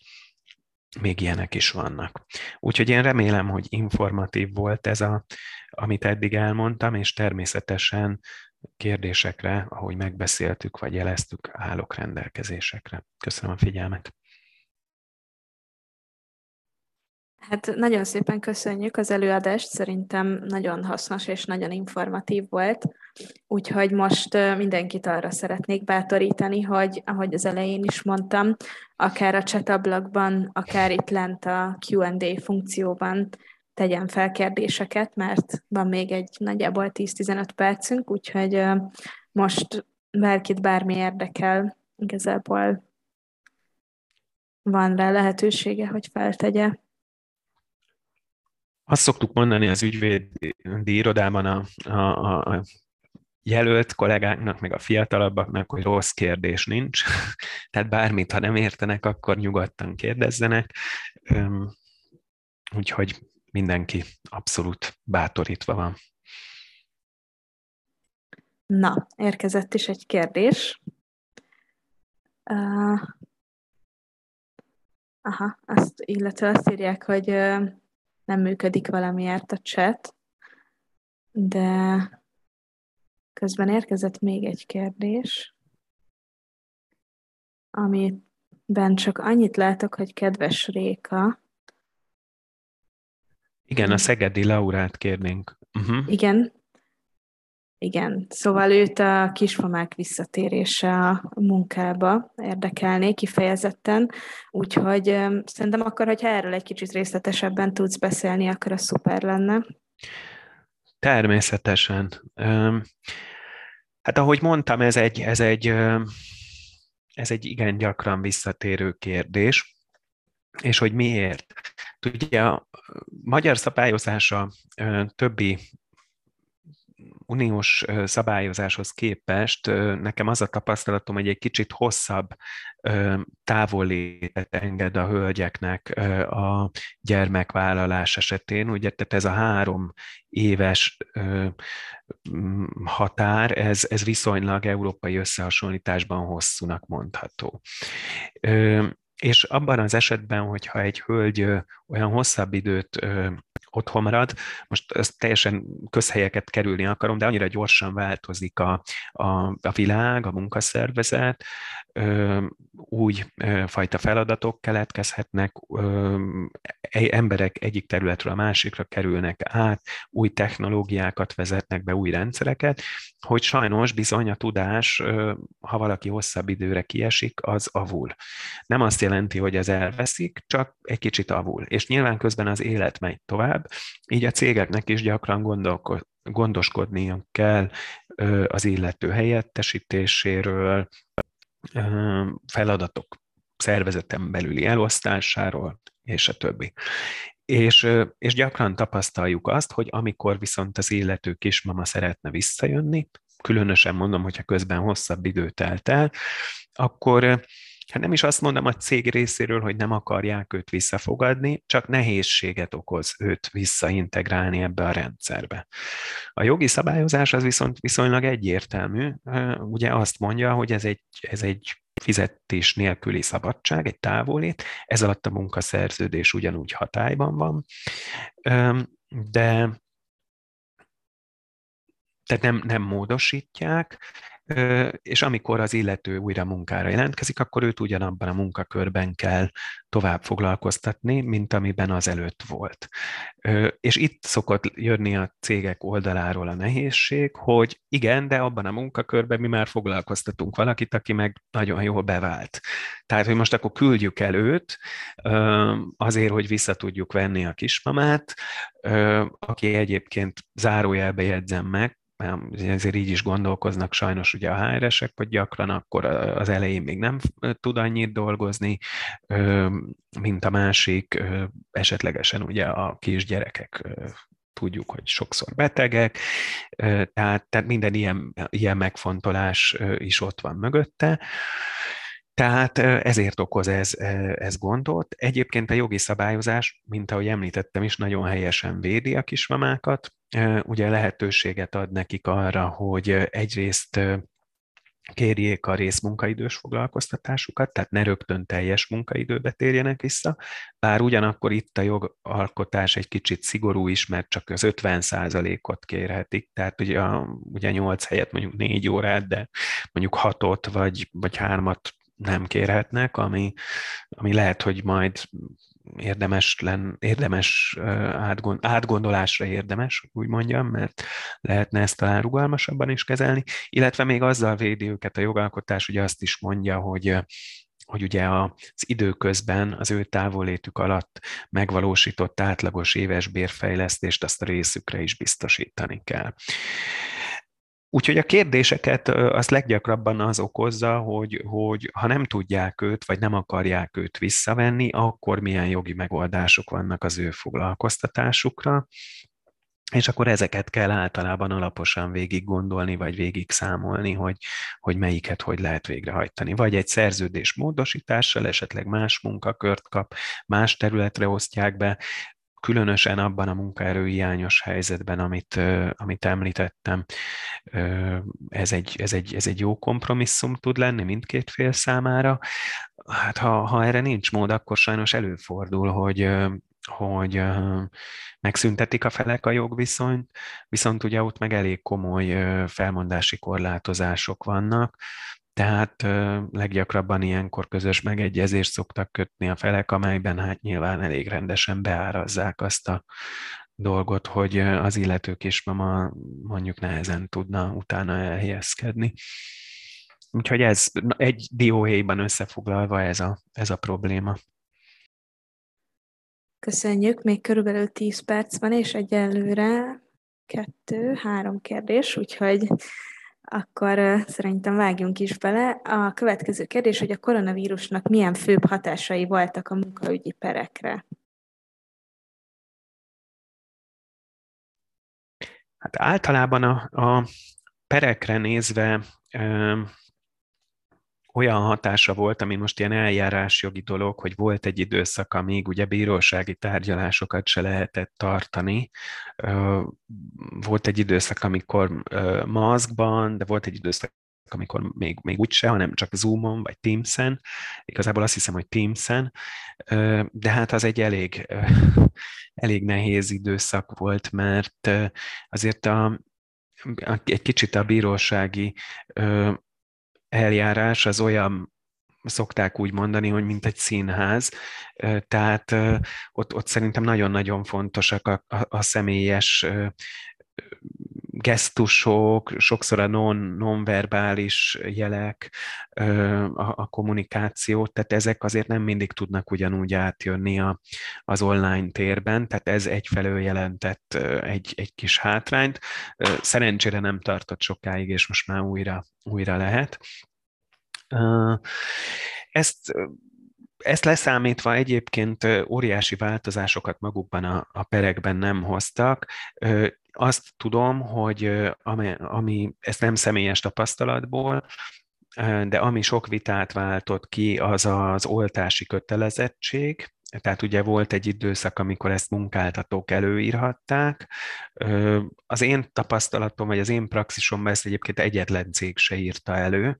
még ilyenek is vannak. Úgyhogy én remélem, hogy informatív volt ez, a, amit eddig elmondtam, és természetesen kérdésekre, ahogy megbeszéltük vagy jeleztük, állok rendelkezésekre. Köszönöm a figyelmet. Hát nagyon szépen köszönjük az előadást, szerintem nagyon hasznos és nagyon informatív volt, úgyhogy most mindenkit arra szeretnék bátorítani, hogy ahogy az elején is mondtam, akár a chat ablakban, akár itt lent a Q&A funkcióban tegyen fel kérdéseket, mert van még egy nagyjából 10-15 percünk, úgyhogy most bárkit bármi érdekel, igazából van rá lehetősége, hogy feltegye. Azt szoktuk mondani az ügyvédi irodában a, a, a jelölt kollégáknak, meg a fiatalabbaknak, hogy rossz kérdés nincs. Tehát bármit, ha nem értenek, akkor nyugodtan kérdezzenek. Úgyhogy mindenki abszolút bátorítva van. Na, érkezett is egy kérdés. Uh, aha, azt, illetve azt írják, hogy uh, nem működik valamiért a chat, de közben érkezett még egy kérdés, amiben csak annyit látok, hogy kedves Réka. Igen, a Szegedi Laurát kérnénk. Uh-huh. Igen, igen, szóval őt a kismamák visszatérése a munkába érdekelné kifejezetten, úgyhogy szerintem akkor, hogyha erről egy kicsit részletesebben tudsz beszélni, akkor az szuper lenne. Természetesen. Hát ahogy mondtam, ez egy, ez egy, ez egy igen gyakran visszatérő kérdés, és hogy miért? Ugye a magyar szabályozása többi uniós szabályozáshoz képest nekem az a tapasztalatom, hogy egy kicsit hosszabb távollétet enged a hölgyeknek a gyermekvállalás esetén. Ugye, tehát ez a három éves határ, ez, ez viszonylag európai összehasonlításban hosszúnak mondható. És abban az esetben, hogyha egy hölgy olyan hosszabb időt otthon marad. Most ezt teljesen közhelyeket kerülni akarom, de annyira gyorsan változik a, a, a világ, a munkaszervezet, új fajta feladatok keletkezhetnek, emberek egyik területről a másikra kerülnek át, új technológiákat vezetnek be, új rendszereket, hogy sajnos bizony a tudás, ha valaki hosszabb időre kiesik, az avul. Nem azt jelenti, hogy ez elveszik, csak egy kicsit avul. És nyilván közben az élet megy tovább, így a cégeknek is gyakran gondoskodnia kell az illető helyettesítéséről, feladatok szervezeten belüli elosztásáról, és a többi. És, és gyakran tapasztaljuk azt, hogy amikor viszont az illető kismama szeretne visszajönni, különösen mondom, hogyha közben hosszabb idő telt el, akkor hát nem is azt mondom a cég részéről, hogy nem akarják őt visszafogadni, csak nehézséget okoz őt visszaintegrálni ebbe a rendszerbe. A jogi szabályozás az viszont viszonylag egyértelmű, ugye azt mondja, hogy ez egy, ez egy fizetés nélküli szabadság, egy távolét, ez alatt a munkaszerződés ugyanúgy hatályban van, de tehát nem, nem módosítják, és amikor az illető újra munkára jelentkezik, akkor őt ugyanabban a munkakörben kell tovább foglalkoztatni, mint amiben az előtt volt. És itt szokott jönni a cégek oldaláról a nehézség, hogy igen, de abban a munkakörben mi már foglalkoztatunk valakit, aki meg nagyon jól bevált. Tehát, hogy most akkor küldjük el őt azért, hogy vissza tudjuk venni a kismamát, aki egyébként zárójelbe jegyzem meg, ezért így is gondolkoznak sajnos ugye a HR-esek, hogy gyakran akkor az elején még nem tud annyit dolgozni, mint a másik, esetlegesen ugye a kisgyerekek tudjuk, hogy sokszor betegek, tehát, tehát minden ilyen, ilyen megfontolás is ott van mögötte. Tehát ezért okoz ez, ez gondot. Egyébként a jogi szabályozás, mint ahogy említettem is, nagyon helyesen védi a kismamákat. Ugye lehetőséget ad nekik arra, hogy egyrészt kérjék a részmunkaidős foglalkoztatásukat, tehát ne rögtön teljes munkaidőbe térjenek vissza, bár ugyanakkor itt a jogalkotás egy kicsit szigorú is, mert csak az 50 ot kérhetik, tehát ugye, a, ugye 8 helyet mondjuk 4 órát, de mondjuk 6-ot vagy, vagy 3-at nem kérhetnek, ami, ami lehet, hogy majd érdemes, len, érdemes átgond, átgondolásra érdemes, úgy mondjam, mert lehetne ezt talán rugalmasabban is kezelni, illetve még azzal védi őket a jogalkotás, ugye azt is mondja, hogy hogy ugye az időközben az ő távolétük alatt megvalósított átlagos éves bérfejlesztést azt a részükre is biztosítani kell. Úgyhogy a kérdéseket azt leggyakrabban az okozza, hogy, hogy ha nem tudják őt, vagy nem akarják őt visszavenni, akkor milyen jogi megoldások vannak az ő foglalkoztatásukra, és akkor ezeket kell általában alaposan végig gondolni, vagy végig számolni, hogy, hogy melyiket hogy lehet végrehajtani. Vagy egy szerződés módosítással, esetleg más munkakört kap, más területre osztják be, különösen abban a munkaerő hiányos helyzetben, amit, amit említettem, ez egy, ez, egy, ez egy jó kompromisszum tud lenni mindkét fél számára. Hát ha, ha erre nincs mód, akkor sajnos előfordul, hogy, hogy megszüntetik a felek a jogviszonyt, viszont ugye ott meg elég komoly felmondási korlátozások vannak, tehát leggyakrabban ilyenkor közös megegyezést szoktak kötni a felek, amelyben hát nyilván elég rendesen beárazzák azt a dolgot, hogy az illető kismama mondjuk nehezen tudna utána elhelyezkedni. Úgyhogy ez egy dióhéjban összefoglalva ez a, ez a probléma. Köszönjük, még körülbelül 10 perc van, és egyelőre kettő, három kérdés, úgyhogy akkor szerintem vágjunk is bele. A következő kérdés, hogy a koronavírusnak milyen főbb hatásai voltak a munkaügyi perekre? Hát általában a, a perekre nézve olyan hatása volt, ami most ilyen eljárásjogi dolog, hogy volt egy időszak, amíg ugye bírósági tárgyalásokat se lehetett tartani. Volt egy időszak, amikor maszkban, de volt egy időszak, amikor még, még úgyse, hanem csak Zoomon vagy Teams-en. Igazából azt hiszem, hogy Teams-en. De hát az egy elég, elég nehéz időszak volt, mert azért a, egy kicsit a bírósági eljárás az olyan, szokták úgy mondani, hogy mint egy színház, tehát ott, ott szerintem nagyon-nagyon fontosak a, a, a személyes gesztusok, sokszor a non, nonverbális jelek, a, a kommunikáció, tehát ezek azért nem mindig tudnak ugyanúgy átjönni a, az online térben, tehát ez egyfelől jelentett egy, egy kis hátrányt. Szerencsére nem tartott sokáig, és most már újra, újra lehet. Ezt ezt leszámítva egyébként óriási változásokat magukban a, a perekben nem hoztak. Azt tudom, hogy ami, ami ezt nem személyes tapasztalatból, de ami sok vitát váltott ki, az az oltási kötelezettség, tehát ugye volt egy időszak, amikor ezt munkáltatók előírhatták. Az én tapasztalatom, vagy az én praxisomban ezt egyébként egyetlen cég se írta elő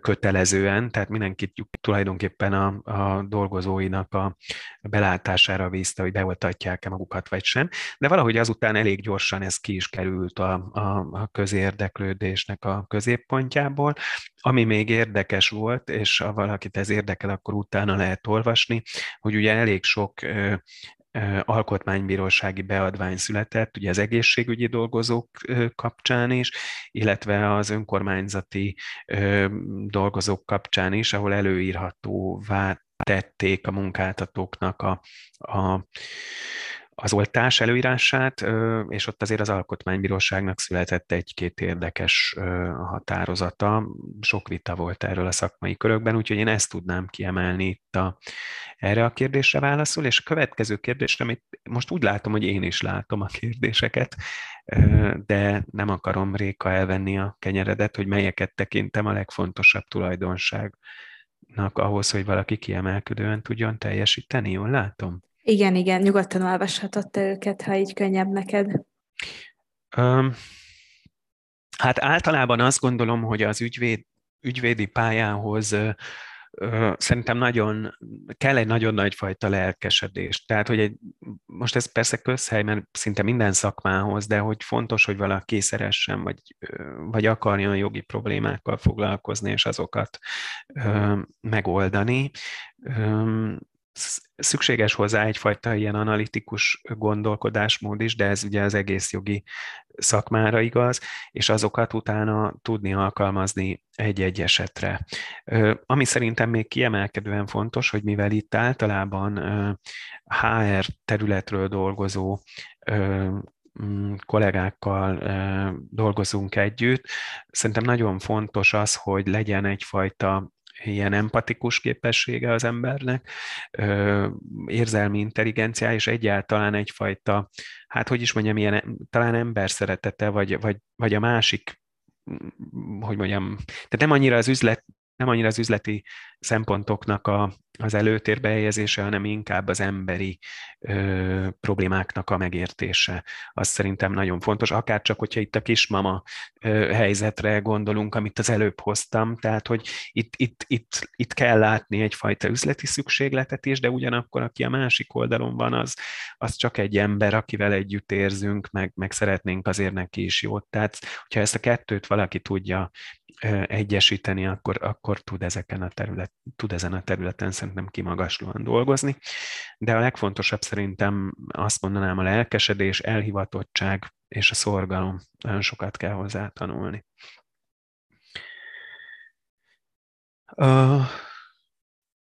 kötelezően, tehát mindenkit tulajdonképpen a, a dolgozóinak a belátására vízte, hogy beoltatják-e magukat, vagy sem. De valahogy azután elég gyorsan ez ki is került a, a, a közérdeklődésnek a középpontjából. Ami még érdekes volt, és ha valakit ez érdekel, akkor utána lehet olvasni, hogy ugye elég sok alkotmánybírósági beadvány született, ugye az egészségügyi dolgozók kapcsán is, illetve az önkormányzati dolgozók kapcsán is, ahol előírhatóvá tették a munkáltatóknak a, a az oltás előírását, és ott azért az Alkotmánybíróságnak született egy-két érdekes határozata. Sok vita volt erről a szakmai körökben, úgyhogy én ezt tudnám kiemelni itt a, erre a kérdésre válaszol, és a következő kérdésre, amit most úgy látom, hogy én is látom a kérdéseket, de nem akarom Réka elvenni a kenyeredet, hogy melyeket tekintem a legfontosabb tulajdonságnak ahhoz, hogy valaki kiemelkedően tudjon teljesíteni, jól látom? Igen, igen, nyugodtan olvashatod te őket, ha így könnyebb neked. Um, hát általában azt gondolom, hogy az ügyvéd, ügyvédi pályához szerintem nagyon, kell egy nagyon nagy fajta lelkesedés. Tehát, hogy egy, most ez persze közhely, mert szinte minden szakmához, de hogy fontos, hogy valaki szeressen, vagy, vagy akarjon jogi problémákkal foglalkozni, és azokat megoldani szükséges hozzá egyfajta ilyen analitikus gondolkodásmód is, de ez ugye az egész jogi szakmára igaz, és azokat utána tudni alkalmazni egy-egy esetre. Ami szerintem még kiemelkedően fontos, hogy mivel itt általában HR területről dolgozó mm, kollégákkal dolgozunk együtt. Szerintem nagyon fontos az, hogy legyen egyfajta ilyen empatikus képessége az embernek, érzelmi intelligenciája, és egyáltalán egyfajta, hát hogy is mondjam, ilyen talán ember szeretete, vagy, vagy, vagy a másik, hogy mondjam, tehát nem annyira az üzlet, nem annyira az üzleti szempontoknak a, az előtérbe helyezése, hanem inkább az emberi ö, problémáknak a megértése. Az szerintem nagyon fontos, akár csak, hogyha itt a kismama ö, helyzetre gondolunk, amit az előbb hoztam, tehát, hogy itt, itt, itt, itt kell látni egyfajta üzleti szükségletet is, de ugyanakkor, aki a másik oldalon van, az, az csak egy ember, akivel együtt érzünk, meg, meg szeretnénk azért neki is jót. Tehát, hogyha ezt a kettőt valaki tudja egyesíteni, akkor, akkor tud, ezeken a terület, tud ezen a területen szerintem kimagaslóan dolgozni. De a legfontosabb szerintem azt mondanám a lelkesedés, elhivatottság és a szorgalom. Nagyon sokat kell hozzá tanulni. Uh,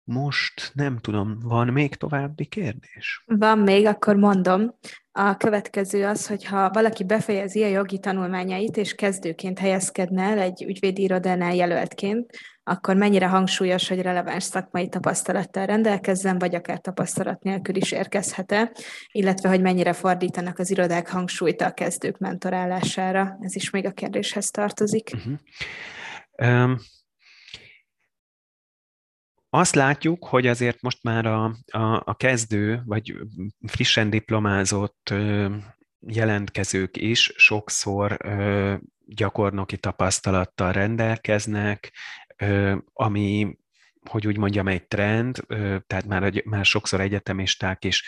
most nem tudom, van még további kérdés? Van még, akkor mondom. A következő az, hogy ha valaki befejezi a jogi tanulmányait, és kezdőként helyezkedne el egy ügyvédi irodánál jelöltként, akkor mennyire hangsúlyos, hogy releváns szakmai tapasztalattal rendelkezzen, vagy akár tapasztalat nélkül is érkezhet-e, illetve hogy mennyire fordítanak az irodák hangsúlyt a kezdők mentorálására. Ez is még a kérdéshez tartozik. Uh-huh. Um azt látjuk, hogy azért most már a, a, a kezdő, vagy frissen diplomázott jelentkezők is sokszor gyakornoki tapasztalattal rendelkeznek, ami hogy úgy mondjam, egy trend, tehát már, már sokszor egyetemisták is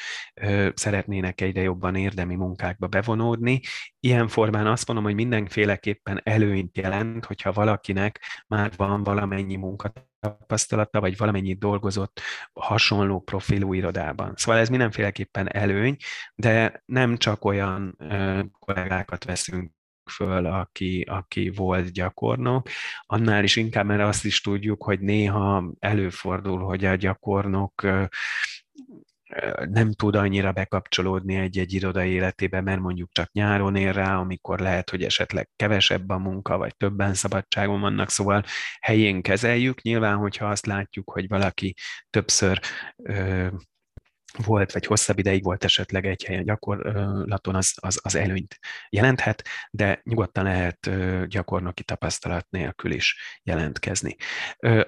szeretnének egyre jobban érdemi munkákba bevonódni. Ilyen formán azt mondom, hogy mindenféleképpen előnyt jelent, hogyha valakinek már van valamennyi munkatapasztalata, vagy valamennyit dolgozott hasonló profilú irodában. Szóval ez mindenféleképpen előny, de nem csak olyan kollégákat veszünk föl, aki, aki volt gyakornok, annál is inkább, mert azt is tudjuk, hogy néha előfordul, hogy a gyakornok nem tud annyira bekapcsolódni egy-egy iroda életébe, mert mondjuk csak nyáron ér rá, amikor lehet, hogy esetleg kevesebb a munka, vagy többen szabadságon vannak, szóval helyén kezeljük. Nyilván, hogyha azt látjuk, hogy valaki többször volt, vagy hosszabb ideig volt esetleg egy helyen gyakorlaton, az, az, az előnyt jelenthet, de nyugodtan lehet gyakornoki tapasztalat nélkül is jelentkezni.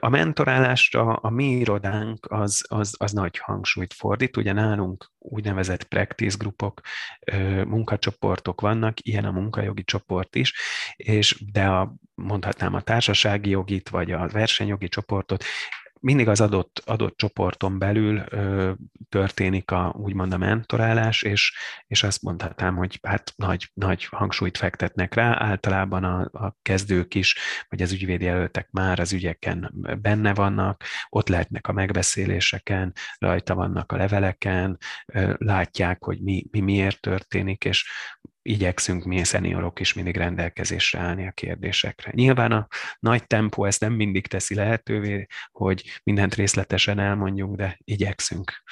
A mentorálásra a mi irodánk az, az, az nagy hangsúlyt fordít, ugye nálunk úgynevezett practice grupok, munkacsoportok vannak, ilyen a munkajogi csoport is, és de a, mondhatnám a társasági jogit, vagy a versenyjogi csoportot mindig az adott, adott csoporton belül ö, történik a, úgymond a mentorálás, és, és azt mondhatnám, hogy hát nagy, nagy hangsúlyt fektetnek rá, általában a, a kezdők is, vagy az ügyvédjelöltek már az ügyeken benne vannak, ott lehetnek a megbeszéléseken, rajta vannak a leveleken, ö, látják, hogy mi, mi miért történik, és igyekszünk mi szeniorok is mindig rendelkezésre állni a kérdésekre. Nyilván a nagy tempó ezt nem mindig teszi lehetővé, hogy mindent részletesen elmondjunk, de igyekszünk.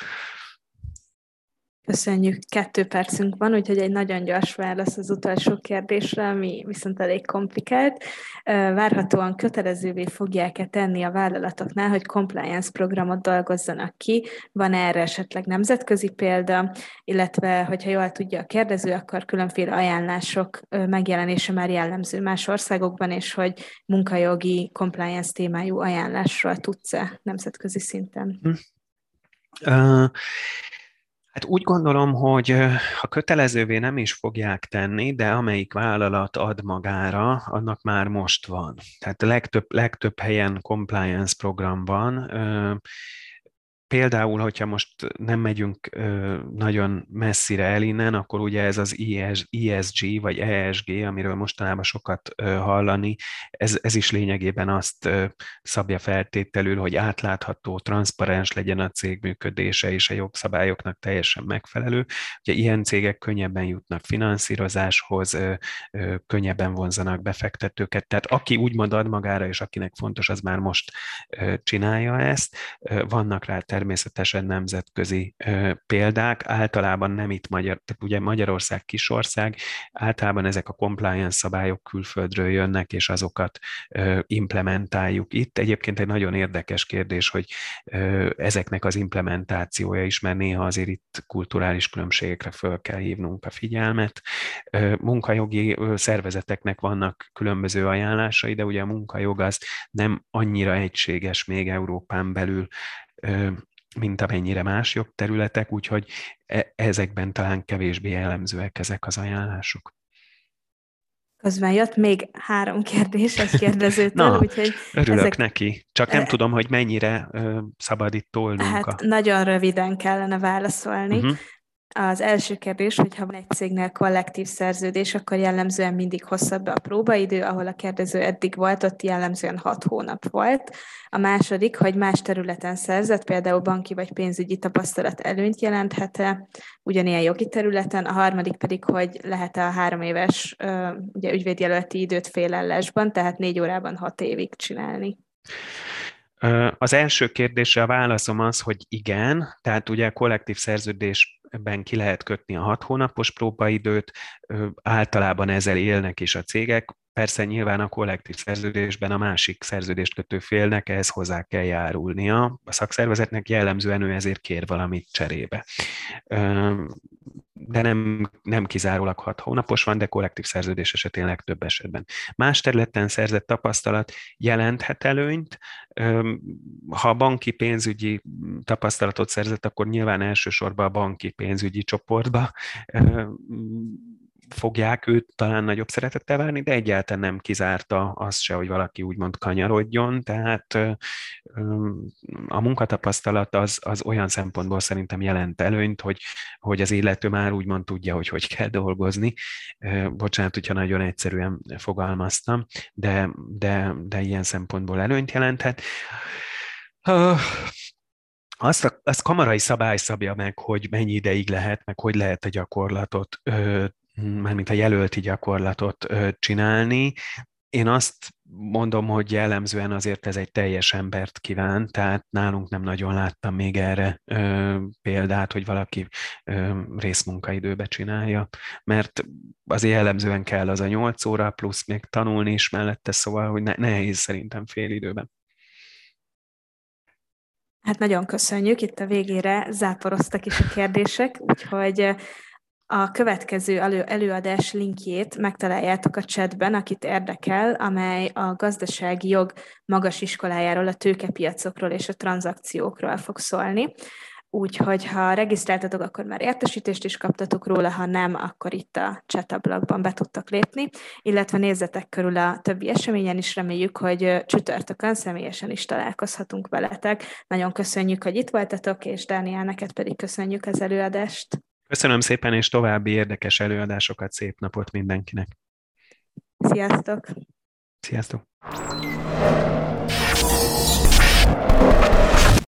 Köszönjük, kettő percünk van, úgyhogy egy nagyon gyors válasz az utolsó kérdésre, ami viszont elég komplikált. Várhatóan kötelezővé fogják-e tenni a vállalatoknál, hogy compliance programot dolgozzanak ki? Van erre esetleg nemzetközi példa, illetve, hogyha jól tudja a kérdező, akkor különféle ajánlások megjelenése már jellemző más országokban, és hogy munkajogi compliance témájú ajánlásról tudsz-e nemzetközi szinten? Uh... Hát úgy gondolom, hogy ha kötelezővé nem is fogják tenni, de amelyik vállalat ad magára, annak már most van. Tehát legtöbb, legtöbb helyen compliance program van, Például, hogyha most nem megyünk nagyon messzire el innen, akkor ugye ez az ESG vagy ESG, amiről mostanában sokat hallani, ez, ez is lényegében azt szabja feltételül, hogy átlátható, transzparens legyen a cég működése, és a jogszabályoknak teljesen megfelelő. Ugye ilyen cégek könnyebben jutnak finanszírozáshoz, könnyebben vonzanak befektetőket, tehát aki úgymond ad magára, és akinek fontos, az már most csinálja ezt. Vannak rá természetesen nemzetközi példák, általában nem itt Magyar, tehát ugye Magyarország kisország, általában ezek a compliance szabályok külföldről jönnek, és azokat implementáljuk itt. Egyébként egy nagyon érdekes kérdés, hogy ezeknek az implementációja is, mert néha azért itt kulturális különbségekre föl kell hívnunk a figyelmet. Munkajogi szervezeteknek vannak különböző ajánlásai, de ugye a munkajog az nem annyira egységes még Európán belül mint amennyire más jogterületek, úgyhogy e, ezekben talán kevésbé jellemzőek ezek az ajánlások. Közben jött még három kérdés egy kérdezőtől, Na, úgyhogy örülök ezek... neki. Csak nem e... tudom, hogy mennyire ö, szabad itt tolnunk. Hát a... nagyon röviden kellene válaszolni. Uh-huh. Az első kérdés, hogy ha van egy cégnél kollektív szerződés, akkor jellemzően mindig hosszabb a próbaidő, ahol a kérdező eddig volt, ott jellemzően hat hónap volt. A második, hogy más területen szerzett, például banki vagy pénzügyi tapasztalat előnyt jelenthet-e, ugyanilyen jogi területen. A harmadik pedig, hogy lehet-e a három éves ugye, ügyvédjelölti időt félellesban, tehát négy órában hat évig csinálni. Az első kérdésre a válaszom az, hogy igen, tehát ugye a kollektív szerződésben ki lehet kötni a hat hónapos próbaidőt, általában ezzel élnek is a cégek, Persze nyilván a kollektív szerződésben a másik szerződést kötő félnek ehhez hozzá kell járulnia. A szakszervezetnek jellemzően ő ezért kér valamit cserébe. De nem, nem kizárólag hat hónapos van, de kollektív szerződés esetén legtöbb esetben. Más területen szerzett tapasztalat jelenthet előnyt. Ha banki pénzügyi tapasztalatot szerzett, akkor nyilván elsősorban a banki pénzügyi csoportba fogják őt talán nagyobb szeretettel várni, de egyáltalán nem kizárta az se, hogy valaki úgymond kanyarodjon, tehát a munkatapasztalat az, az olyan szempontból szerintem jelent előnyt, hogy, hogy az illető már úgymond tudja, hogy hogy kell dolgozni. Bocsánat, hogyha nagyon egyszerűen fogalmaztam, de, de, de ilyen szempontból előnyt jelenthet. Azt, a, azt kamarai szabály szabja meg, hogy mennyi ideig lehet, meg hogy lehet a gyakorlatot mármint a jelölti gyakorlatot csinálni. Én azt mondom, hogy jellemzően azért ez egy teljes embert kíván, tehát nálunk nem nagyon láttam még erre ö, példát, hogy valaki ö, részmunkaidőbe csinálja, mert azért jellemzően kell az a 8 óra, plusz még tanulni is mellette, szóval hogy ne, nehéz szerintem fél időben. Hát nagyon köszönjük, itt a végére záporoztak is a kérdések, úgyhogy a következő elő, előadás linkjét megtaláljátok a chatben, akit érdekel, amely a gazdasági jog magas iskolájáról, a tőkepiacokról és a tranzakciókról fog szólni. Úgyhogy ha regisztráltatok, akkor már értesítést is kaptatok róla, ha nem, akkor itt a chat ablakban be tudtak lépni, illetve nézzetek körül a többi eseményen is, reméljük, hogy csütörtökön személyesen is találkozhatunk veletek. Nagyon köszönjük, hogy itt voltatok, és Dániel, neked pedig köszönjük az előadást. Köszönöm szépen, és további érdekes előadásokat, szép napot mindenkinek. Sziasztok! Sziasztok!